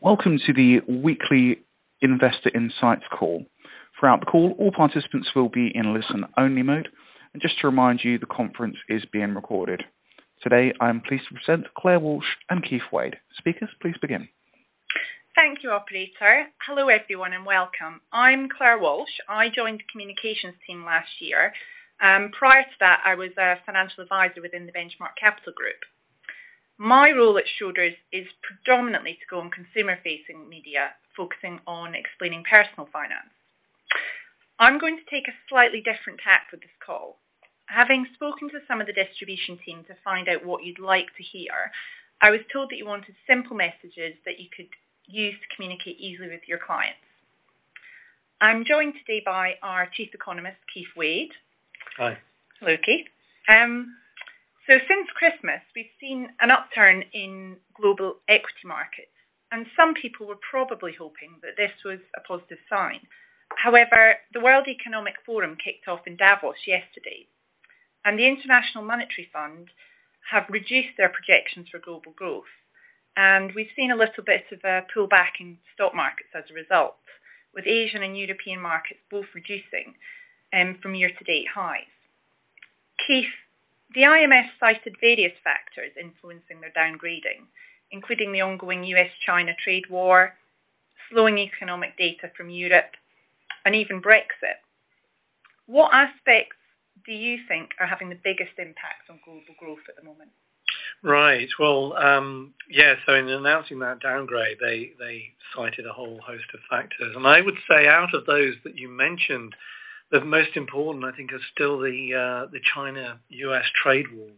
Welcome to the weekly Investor Insights call. Throughout the call, all participants will be in listen-only mode. And Just to remind you, the conference is being recorded. Today, I am pleased to present Claire Walsh and Keith Wade. Speakers, please begin. Thank you, operator. Hello, everyone, and welcome. I'm Claire Walsh. I joined the communications team last year. Um, prior to that, I was a financial advisor within the Benchmark Capital Group. My role at Schroders is predominantly to go on consumer-facing media, focusing on explaining personal finance. I'm going to take a slightly different tack with this call. Having spoken to some of the distribution team to find out what you'd like to hear, I was told that you wanted simple messages that you could use to communicate easily with your clients. I'm joined today by our Chief Economist, Keith Wade. Hi. Hello, Keith. Um, Since Christmas, we've seen an upturn in global equity markets, and some people were probably hoping that this was a positive sign. However, the World Economic Forum kicked off in Davos yesterday, and the International Monetary Fund have reduced their projections for global growth. And we've seen a little bit of a pullback in stock markets as a result, with Asian and European markets both reducing um, from year-to-date highs. Keith, the IMF cited various factors influencing their downgrading, including the ongoing U.S.-China trade war, slowing economic data from Europe, and even Brexit. What aspects do you think are having the biggest impact on global growth at the moment? Right. Well, um, yeah, So in announcing that downgrade, they cited a whole host of factors. And I would say out of those that you mentioned, the most important, I think, is still the China-U.S. trade wars.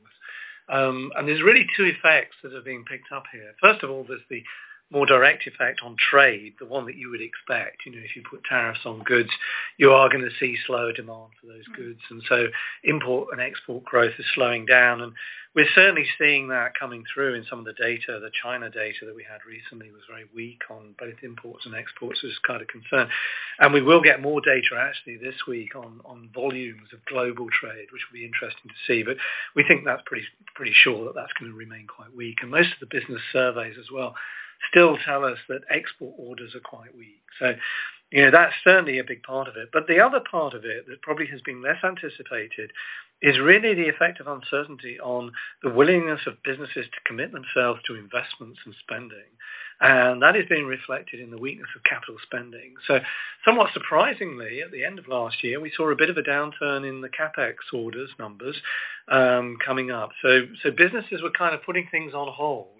Um, and there's really two effects that are being picked up here. First of all, there's the more direct effect on trade, the one that you would expect. You know, if you put tariffs on goods, you are going to see slower demand for those goods. And so import and export growth is slowing down. And we're certainly seeing that coming through in some of the data. The China data that we had recently was very weak on both imports and exports, which is kind of concern. And we will get more data actually this week on on volumes of global trade, which will be interesting to see. But we think that's pretty pretty sure that that's going to remain quite weak. And most of the business surveys as well still tell us that export orders are quite weak. So, you know, that's certainly a big part of it. But the other part of it that probably has been less anticipated is really the effect of uncertainty on the willingness of businesses to commit themselves to investments and spending. And that is being reflected in the weakness of capital spending. So, somewhat surprisingly, at the end of last year, we saw a bit of a downturn in the CapEx orders numbers um, coming up. So, so businesses were kind of putting things on hold.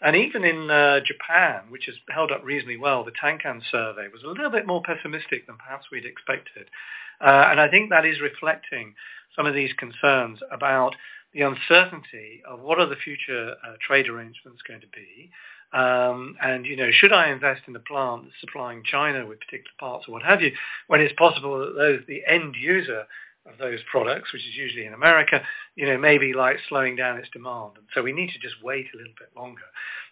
And even in uh, Japan, which has held up reasonably well, the Tankan survey was a little bit more pessimistic than perhaps we'd expected. Uh, and I think that is reflecting some of these concerns about the uncertainty of what are the future uh, trade arrangements going to be. Um, and, you know, should I invest in a plant supplying China with particular parts or what have you, when it's possible that those, the end user of those products, which is usually in America, you know, maybe like slowing down its demand. And so we need to just wait a little bit longer.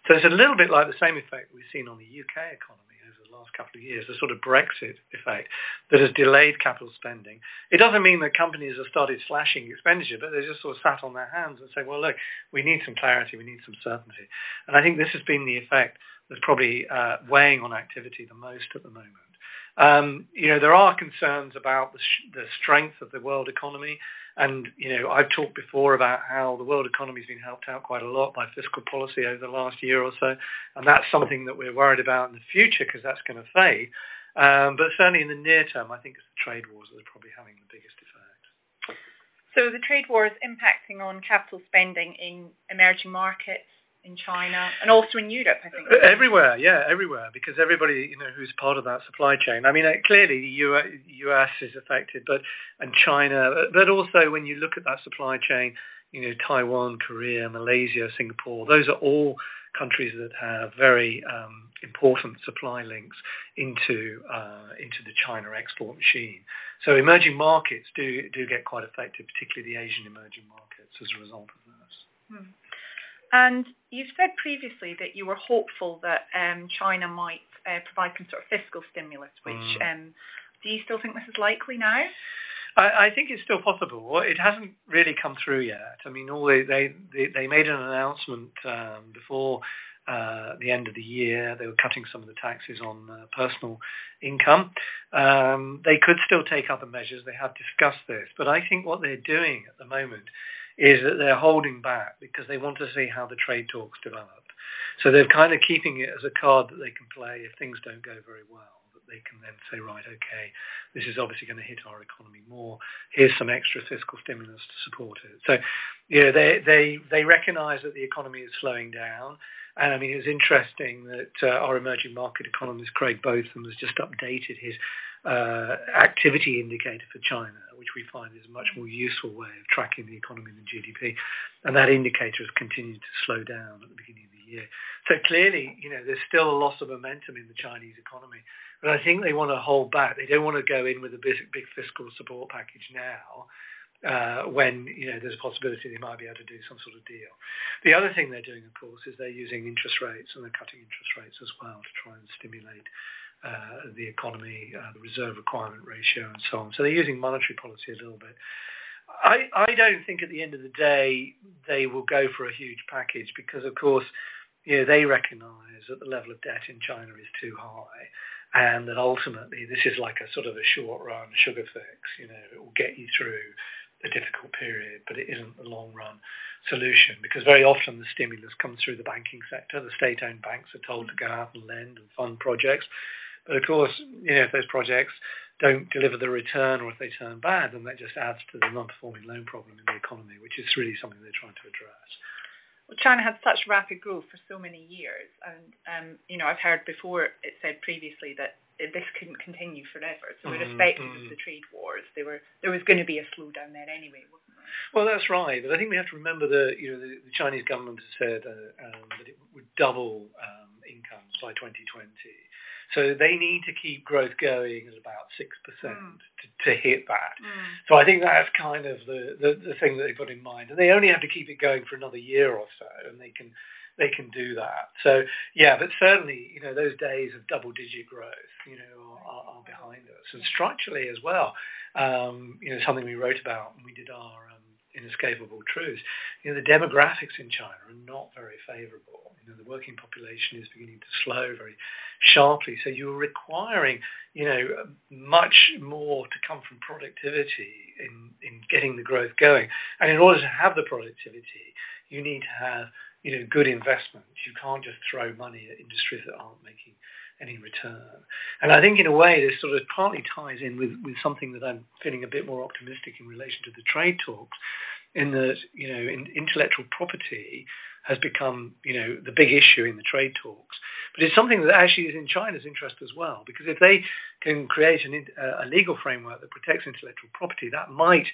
So it's a little bit like the same effect we've seen on the U.K. economy over the last couple of years, the sort of Brexit effect that has delayed capital spending. It doesn't mean that companies have started slashing expenditure, but they just sort of sat on their hands and say, "Well, look, we need some clarity. We need some certainty." And I think this has been the effect that's probably uh, weighing on activity the most at the moment. There are concerns about the strength of the world economy. And, you know, I've talked before about how the world economy's been helped out quite a lot by fiscal policy over the last year or so, and that's something that we're worried about in the future because that's going to fade. Um, but certainly in the near term, I think it's the trade wars that are probably having the biggest effect. So the trade war is impacting on capital spending in emerging markets in China and also in Europe, I think. Uh, everywhere. Yeah, everywhere. Because everybody you know who's part of that supply chain. I mean, uh, clearly, the U.S. is affected, but and China. But also when you look at that supply chain, you know, Taiwan, Korea, Malaysia, Singapore, those are all countries that have very um, important supply links into uh, into the China export machine. So emerging markets do get quite affected, particularly the Asian emerging markets, as a result of this. Hmm. And you've said previously that you were hopeful that China might provide some sort of fiscal stimulus. Which um do you still think this is likely now? I think it's still possible. It hasn't really come through yet. I mean, all they they, they, they made an announcement before uh, the end of the year. They were cutting some of the taxes on uh, personal income. Um, they could still take other measures. They have discussed this, but I think what they're doing at the moment is that they're holding back because they want to see how the trade talks develop. So they're kind of keeping it as a card that they can play if things don't go very well. That they can then say, right, okay, this is obviously going to hit our economy more. Here's some extra fiscal stimulus to support it. So, you know, they they they recognise that the economy is slowing down. And I mean, it's interesting that uh, our emerging market economist, Craig Botham, has just updated his activity indicator for China, which we find is a much more useful way of tracking the economy than GDP. And that indicator has continued to slow down at the beginning of the year. So clearly, you know, there's still a loss of momentum in the Chinese economy. But I think they want to hold back. They don't want to go in with a big, big fiscal support package now uh, when you know there's a possibility they might be able to do some sort of deal. The other thing they're doing, of course, is they're using interest rates and they're cutting interest rates as well to try and stimulate uh, the economy, uh, the reserve requirement ratio, and so on. So they're using monetary policy a little bit. I, I don't think at the end of the day they will go for a huge package because, of course, you know, they recognise that the level of debt in China is too high and that ultimately this is like a sort of a short run sugar fix. You know, it will get you through a difficult period, but it isn't the long run solution because very often the stimulus comes through the banking sector. The state owned banks are told to go out and lend and fund projects. But of course, you know, if those projects don't deliver the return or if they turn bad, then that just adds to the non performing loan problem in the economy, which is really something they're trying to address. Well, China had such rapid growth for so many years, and um, you know, I've heard before it said previously that this couldn't continue forever. So, mm-hmm. irrespective mm-hmm. of the trade wars, there were there was going to be a slowdown there anyway, wasn't there? Well, that's right. But I think we have to remember that you know the, the Chinese government has said uh, um, that it would double um, incomes by 2020. So they need to keep growth going at about six percent mm. to, to, hit that. Mm. So I think that's kind of the, the the thing that they put in mind, and they only have to keep it going for another year or so, and they can they can do that. So yeah, but certainly you know those days of double digit growth you know are, are behind us, and structurally as well. Um, you know something we wrote about when we did our inescapable truths. You know the demographics in China are not very favourable. You know the working population is beginning to slow very sharply. So you're requiring, you know, much more to come from productivity in, in getting the growth going. And in order to have the productivity, you need to have you know, good investments. You can't just throw money at industries that aren't making any return. And I think in a way this sort of partly ties in with, with something that I'm feeling a bit more optimistic in relation to the trade talks, in that, you know, in, intellectual property has become, you know, the big issue in the trade talks. But it's something that actually is in China's interest as well, because if they can create an, a legal framework that protects intellectual property, that might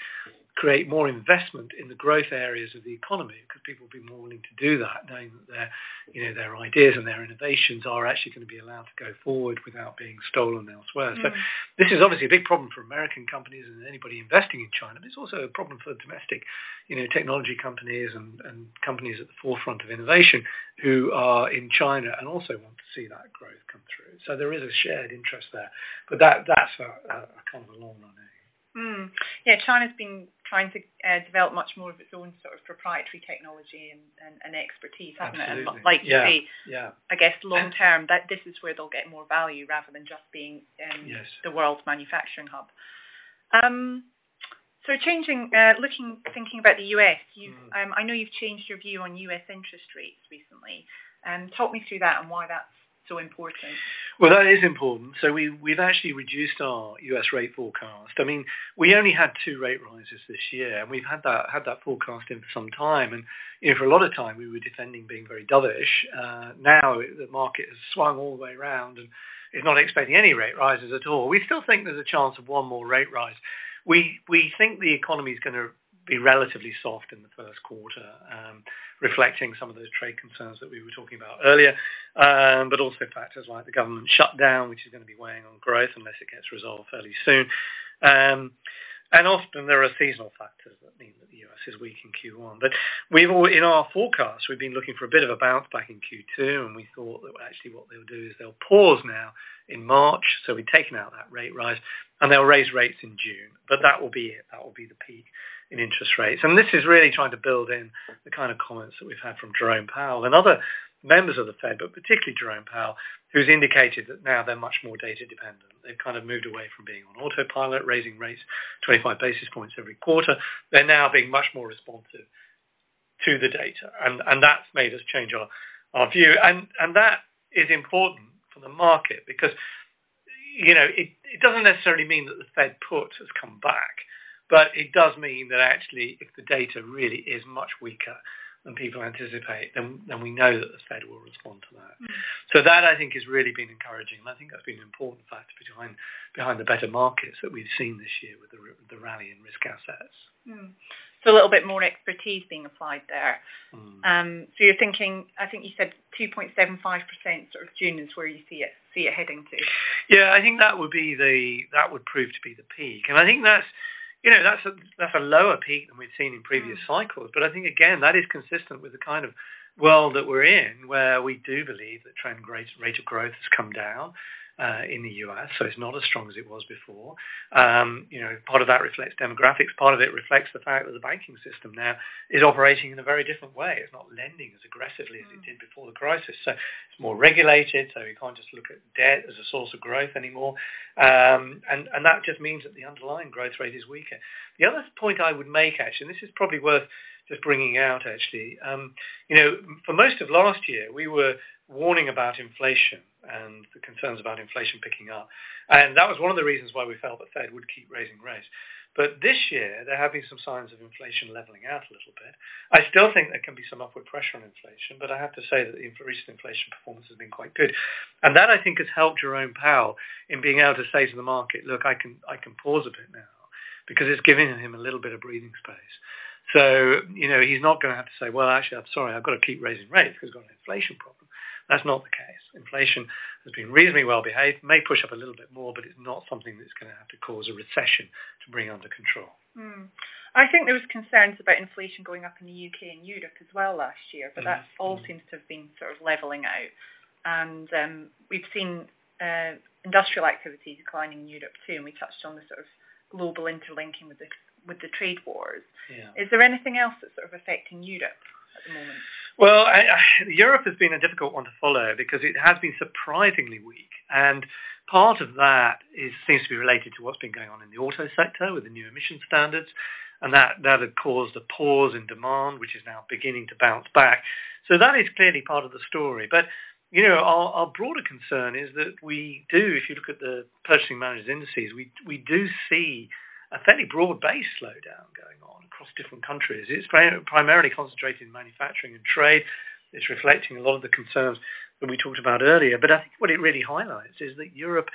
create more investment in the growth areas of the economy because people will be more willing to do that, knowing that their, you know, their ideas and their innovations are actually going to be allowed to go forward without being stolen elsewhere. Mm. So this is obviously a big problem for American companies and anybody investing in China, but it's also a problem for domestic, you know, technology companies and, and companies at the forefront of innovation who are in China and also want to see that growth come through. So there is a shared interest there, but that that's a, a, kind of a long run aim. Mm. Yeah, China's been trying to uh, develop much more of its own sort of proprietary technology and, and, and expertise, hasn't Absolutely. it? And like you say, yeah. I guess long term, that this is where they'll get more value rather than just being um, yes. the world's manufacturing hub. Um, so changing, uh, looking, thinking about the US, mm. um, I know you've changed your view on US interest rates recently. Um, talk me through that and why that's so important? Well, that is important. So we we've actually reduced our U.S. rate forecast. I mean, we only had two rate rises this year, and we've had that had that forecast in for some time. And you know, for a lot of time, we were defending being very dovish. Uh, now the market has swung all the way around and is not expecting any rate rises at all. We still think there's a chance of one more rate rise. We we think the economy is going to be relatively soft in the first quarter, um, reflecting some of those trade concerns that we were talking about earlier, um, but also factors like the government shutdown, which is going to be weighing on growth unless it gets resolved fairly soon. Um, and often there are seasonal factors that mean that the US is weak in Q1. But we've all, in our forecast, we've been looking for a bit of a bounce back in Q2, and we thought that actually what they'll do is they'll pause now in March, so we've taken out that rate rise, and they'll raise rates in June. But that will be it. That will be the peak in interest rates. And this is really trying to build in the kind of comments that we've had from Jerome Powell and other members of the Fed, but particularly Jerome Powell, who's indicated that now they're much more data dependent. They've kind of moved away from being on autopilot, raising rates 25 basis points every quarter. They're now being much more responsive to the data, and and that's made us change our our view, and and that is important for the market because you know it, it doesn't necessarily mean that the Fed put has come back but it does mean that actually, if the data really is much weaker than people anticipate, then, then we know that the Fed will respond to that. Mm. So that I think has really been encouraging, and I think that's been an important factor behind behind the better markets that we've seen this year with the, the rally in risk assets. Mm. So a little bit more expertise being applied there. Mm. Um, so you're thinking, I think you said 2.75% sort of June is where you see it see it heading to. Yeah, I think that would be the that would prove to be the peak, and I think that's you know that's a that's a lower peak than we've seen in previous mm. cycles. But I think again that is consistent with the kind of world that we're in, where we do believe that trend rate rate of growth has come down uh, in the US, so it's not as strong as it was before. Um, you know, part of that reflects demographics. Part of it reflects the fact that the banking system now is operating in a very different way. It's not lending as aggressively as it mm. did before the crisis. So it's more regulated. So you can't just look at debt as a source of growth anymore. Um, and and that just means that the underlying growth rate is weaker. The other point I would make, actually, and this is probably worth just bringing out actually. Um, you know, for most of last year, we were warning about inflation and the concerns about inflation picking up. And that was one of the reasons why we felt the Fed would keep raising rates. But this year, there have been some signs of inflation leveling out a little bit. I still think there can be some upward pressure on inflation, but I have to say that the recent inflation performance has been quite good. And that, I think, has helped Jerome Powell in being able to say to the market, look, I can, I can pause a bit now because it's giving him a little bit of breathing space. So, you know, he's not going to have to say, well, actually, I'm sorry, I've got to keep raising rates because we've got an inflation problem. That's not the case. Inflation has been reasonably well behaved, may push up a little bit more, but it's not something that's going to have to cause a recession to bring under control. Mm. I think there was concerns about inflation going up in the UK and Europe as well last year, but mm. that all mm. seems to have been sort of levelling out. And um, we've seen uh, industrial activity declining in Europe too, and we touched on the sort of global interlinking with the with the trade wars. Yeah. Is there anything else that's sort of affecting Europe at the moment? Well, I, I, Europe has been a difficult one to follow because it has been surprisingly weak, and part of that is seems to be related to what's been going on in the auto sector with the new emission standards, and that that had caused a pause in demand, which is now beginning to bounce back. So that is clearly part of the story, but. You know, our, our broader concern is that we do, if you look at the purchasing managers indices, we we do see a fairly broad-based slowdown going on across different countries. It's primarily concentrated in manufacturing and trade. It's reflecting a lot of the concerns that we talked about earlier. But I think what it really highlights is that Europe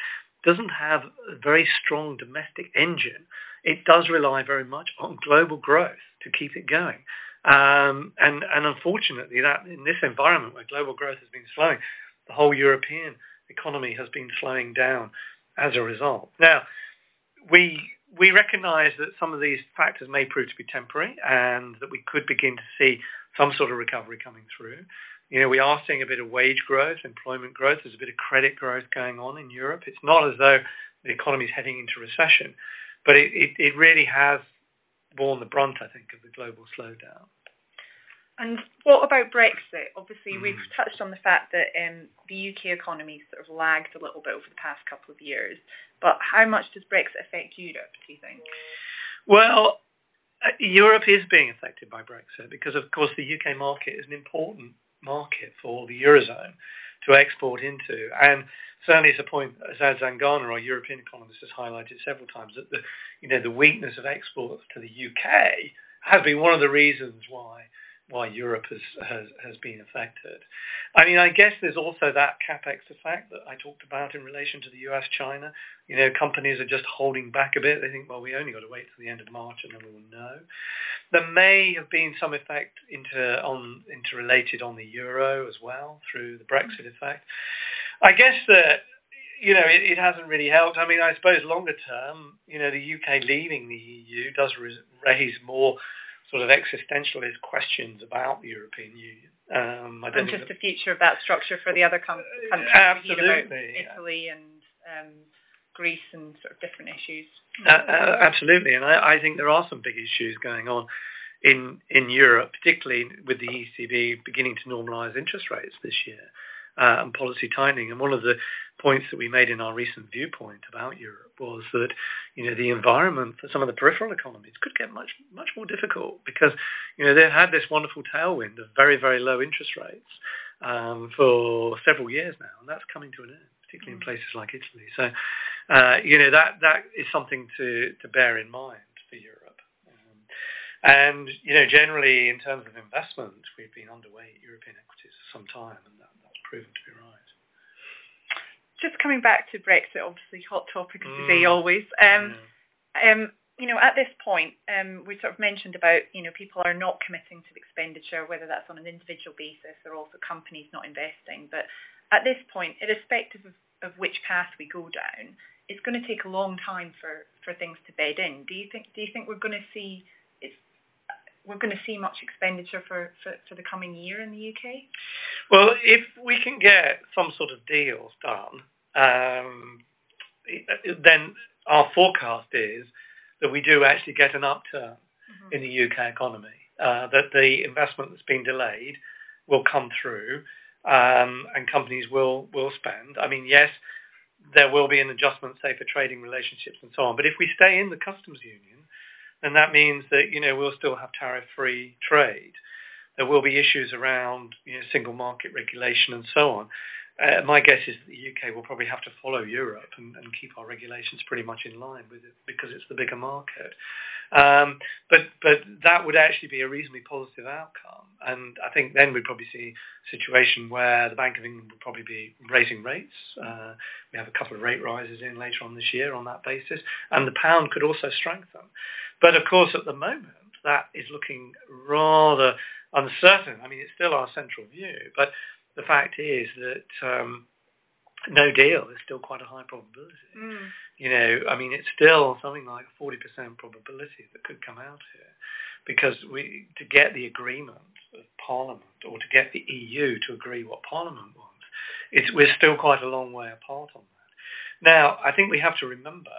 doesn't have a very strong domestic engine. It does rely very much on global growth to keep it going. Um, and, and unfortunately, that in this environment where global growth has been slowing, the whole European economy has been slowing down as a result. Now, we we recognise that some of these factors may prove to be temporary and that we could begin to see some sort of recovery coming through. You know, we are seeing a bit of wage growth, employment growth. There's a bit of credit growth going on in Europe. It's not as though the economy is heading into recession, but it, it, it really has borne the brunt, I think, of the global slowdown. And what about Brexit? Obviously, mm. we've touched on the fact that um, the UK economy sort of lagged a little bit over the past couple of years. But how much does Brexit affect Europe, do you think? Well, uh, Europe is being affected by Brexit because, of course, the UK market is an important market for the Eurozone to export into. And certainly it's a point Azad Zangana, our European economist, has highlighted several times that the, you know, the weakness of exports to the UK has been one of the reasons why why Europe has, has, been affected. I mean, I guess there's also that capex effect that I talked about in relation to the US China. You know, companies are just holding back a bit. They think, well, we only got to wait till the end of March and then we will know. There may have been some effect on, interrelated on the euro as well through the Brexit effect. I guess that you know, it, hasn't really helped. I mean, I suppose longer term, you know, the UK leaving the EU does raise more sort of existentialist questions about the European Union. Um, and just the future of that structure for the other com- uh, countries. Absolutely. Italy and um, Greece and sort of different issues. Uh, uh, absolutely. And I, I, think there are some big issues going on in in Europe, particularly with the ECB beginning to normalise interest rates this year uh, and policy tightening. And one of the points that we made in our recent viewpoint about Europe was that you know the environment for some of the peripheral economies could get much much more difficult because you know they had this wonderful tailwind of very very low interest rates um, for several years now, and that's coming to an end, particularly in mm. places like Italy. So uh, you know that that is something to to bear in mind for Europe. And you know, generally in terms of investment, we've been underweight European equities for some time, and that, proven to be right. Just coming back to Brexit, obviously hot topic of the day mm. always. Um, yeah. um, you know, at this point, um, we sort of mentioned about you know people are not committing to expenditure, whether that's on an individual basis or also companies not investing. But at this point, irrespective of, of which path we go down, it's going to take a long time for, for things to bed in. Do you think? Do you think we're going to see we're going to see much expenditure for, for, for the coming year in the UK? Well, if we can get some sort of deals done, um, then our forecast is that we do actually get an upturn mm-hmm. in the UK economy. Uh, that the investment that's been delayed will come through, um, and companies will will spend. I mean, yes, there will be an adjustment, say, for trading relationships and so on. But if we stay in the customs union, then that means that you know we'll still have tariff-free trade. There will be issues around you know, single market regulation and so on. Uh, my guess is that the UK will probably have to follow Europe and, and, keep our regulations pretty much in line with it because it's the bigger market. Um, but but that would actually be a reasonably positive outcome, and I think then we'd probably see a situation where the Bank of England would probably be raising rates. Uh, we have a couple of rate rises in later on this year on that basis, and the pound could also strengthen. But of course, at the moment, that is looking rather uncertain. I mean, it's still our central view, but the fact is that um, no deal is still quite a high probability. Mm. You know, I mean, it's still something like a 40% probability that could come out here because we to get the agreement of Parliament or to get the EU to agree what Parliament wants, it's, we're still quite a long way apart on that. Now, I think we have to remember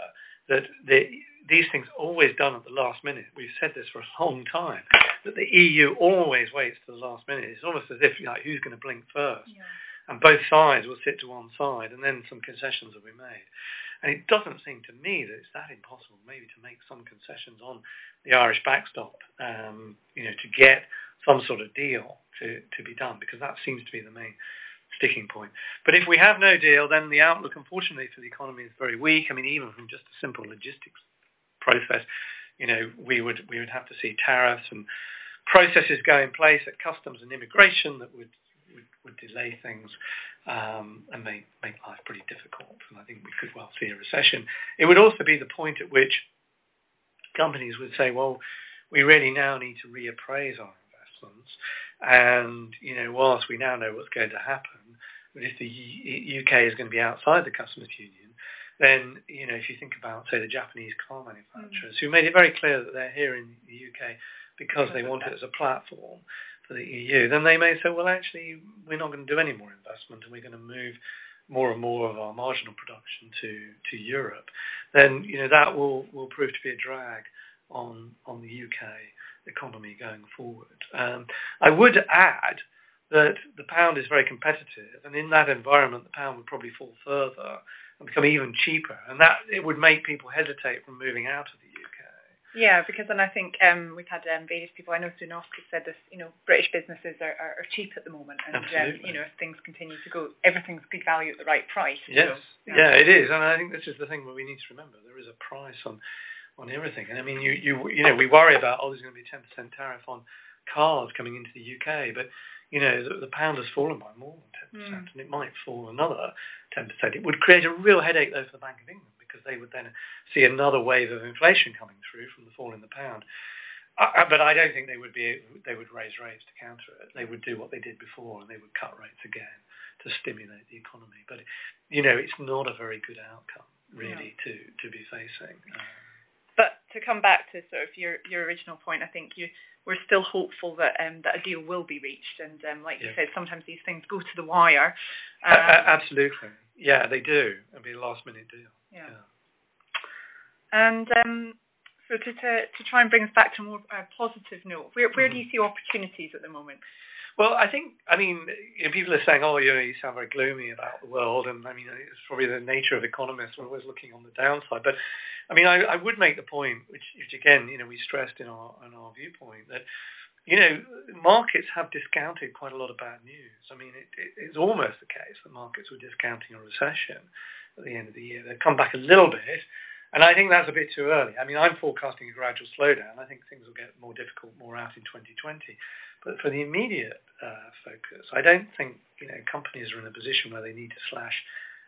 that the these things are always done at the last minute. We've said this for a long time that the EU always waits to the last minute. It's almost as if like who's going to blink first, yeah. and both sides will sit to one side, and then some concessions will be made. And it doesn't seem to me that it's that impossible, maybe to make some concessions on the Irish backstop, um, you know, to get some sort of deal to to be done, because that seems to be the main sticking point. But if we have no deal, then the outlook, unfortunately, for the economy is very weak. I mean, even from just a simple logistics process, you know, we would we would have to see tariffs and processes go in place at customs and immigration that would would, would delay things um, and make make life pretty difficult. And I think we could well see a recession. It would also be the point at which companies would say, well, we really now need to reappraise our investments. And you know, whilst we now know what's going to happen, but if the UK is going to be outside the customs union, then you know if you think about say the Japanese car manufacturers mm. who made it very clear that they're here in the UK because they want it as a platform for the EU, then they may say, well, actually, we're not going to do any more investment, and we're going to move more and more of our marginal production to to Europe. Then you know that will will prove to be a drag on on the UK economy going forward. Um, I would add that the pound is very competitive, and in that environment, the pound would probably fall further and become even cheaper, and that it would make people hesitate from moving out of the UK. Yeah, because then I think um, we've had um, various people. I know Sue Noffke said this. You know, British businesses are, are, are cheap at the moment, and um, you know, if things continue to go, everything's good value at the right price. Yes, so, yeah. yeah, it is, and I think this is the thing where we need to remember. There is a price on on everything, and I mean, you you you know, we worry about oh, there's going to be a ten percent tariff on cars coming into the UK, but you know, the, the pound has fallen by more than 10%, mm. and it might fall another 10%. It would create a real headache, though, for the Bank of England, because they would then see another wave of inflation coming through from the fall in the pound. Uh, but I don't think they would be they would raise rates to counter it. They would do what they did before, and they would cut rates again to stimulate the economy. But you know, it's not a very good outcome really to to be facing. Um, but to come back to sort of your your original point, I think you we're still hopeful that um, that a deal will be reached. And um, like yeah. you said, sometimes these things go to the wire. Um, uh, absolutely, yeah, they do. It'd be a last minute deal. Yeah. yeah. And um, so to, to, to try and bring us back to a more uh, positive note, where, where do you see opportunities at the moment? Well, I think, I mean, you know, people are saying, oh, you know, you sound very gloomy about the world. And I mean, it's probably the nature of economists. We're always looking on the downside. But I mean, I, I would make the point, which, which again, you know, we stressed in our, in our viewpoint that, you know, markets have discounted quite a lot of bad news. I mean, it, it, it's almost the case that markets were discounting a recession at the end of the year. They've come back a little bit and I think that's a bit too early. I mean, I'm forecasting a gradual slowdown. I think things will get more difficult more out in 2020. But for the immediate uh, focus, I don't think you know companies are in a position where they need to slash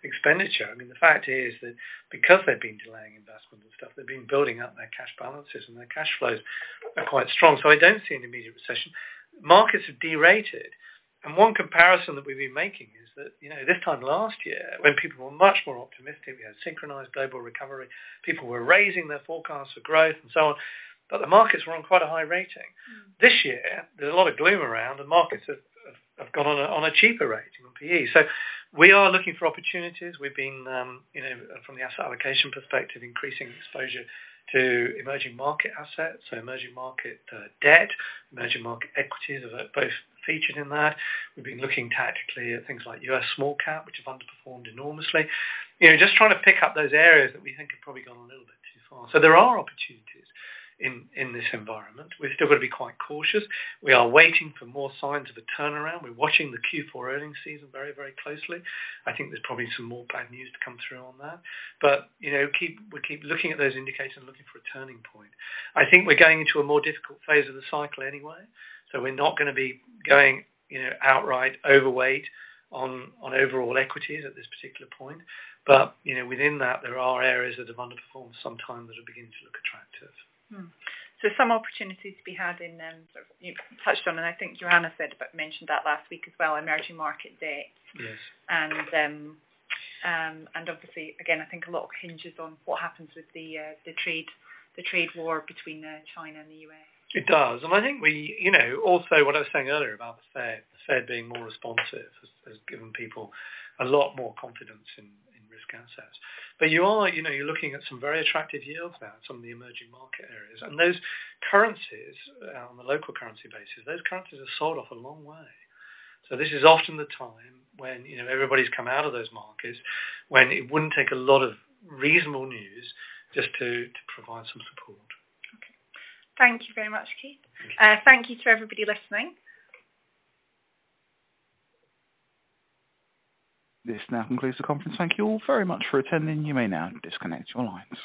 expenditure. I mean, the fact is that because they've been delaying investment and stuff, they've been building up their cash balances and their cash flows are quite strong. So I don't see an immediate recession. Markets have derated. And one comparison that we've been making is that, you know, this time last year, when people were much more optimistic, we had synchronized global recovery, people were raising their forecasts for growth and so on, but the markets were on quite a high rating. Mm. This year, there's a lot of gloom around, and markets have, have, have gone on a, on a cheaper rating on PE. So we are looking for opportunities. We've been, um, you know, from the asset allocation perspective, increasing exposure to emerging market assets, so emerging market uh, debt, emerging market equities are both featured in that. We've been looking tactically at things like US small cap, which have underperformed enormously. You know, just trying to pick up those areas that we think have probably gone a little bit too far. So there are opportunities in, this environment. We've still got to be quite cautious. We are waiting for more signs of a turnaround. We're watching the Q4 earnings season very, very closely. I think there's probably some more bad news to come through on that. But you know, we keep looking at those indicators and looking for a turning point. I think we're going into a more difficult phase of the cycle anyway. So we're not going to be going, you know, outright overweight on on overall equities at this particular point. But you know, within that, there are areas that have underperformed some time that are beginning to look attractive. Hmm. So some opportunities to be had in um, sort of, you touched on, and I think Joanna said but mentioned that last week as well, emerging market debt. Yes. And um, um, and obviously, again, I think a lot hinges on what happens with the uh, the trade the trade war between uh, China and the US. It does, and I think we, you know, also what I was saying earlier about the Fed, the Fed being more responsive has, has given people a lot more confidence in, in risk assets. But you are, you know, you're looking at some very attractive yields now in some of the emerging market areas, and those currencies uh, on the local currency basis, those currencies are sold off a long way. So this is often the time when you know everybody's come out of those markets, when it wouldn't take a lot of reasonable news just to, to provide some support. Okay. Thank you very much, Keith. Uh, thank you to everybody listening. This now concludes the conference. Thank you all very much for attending. You may now disconnect your lines.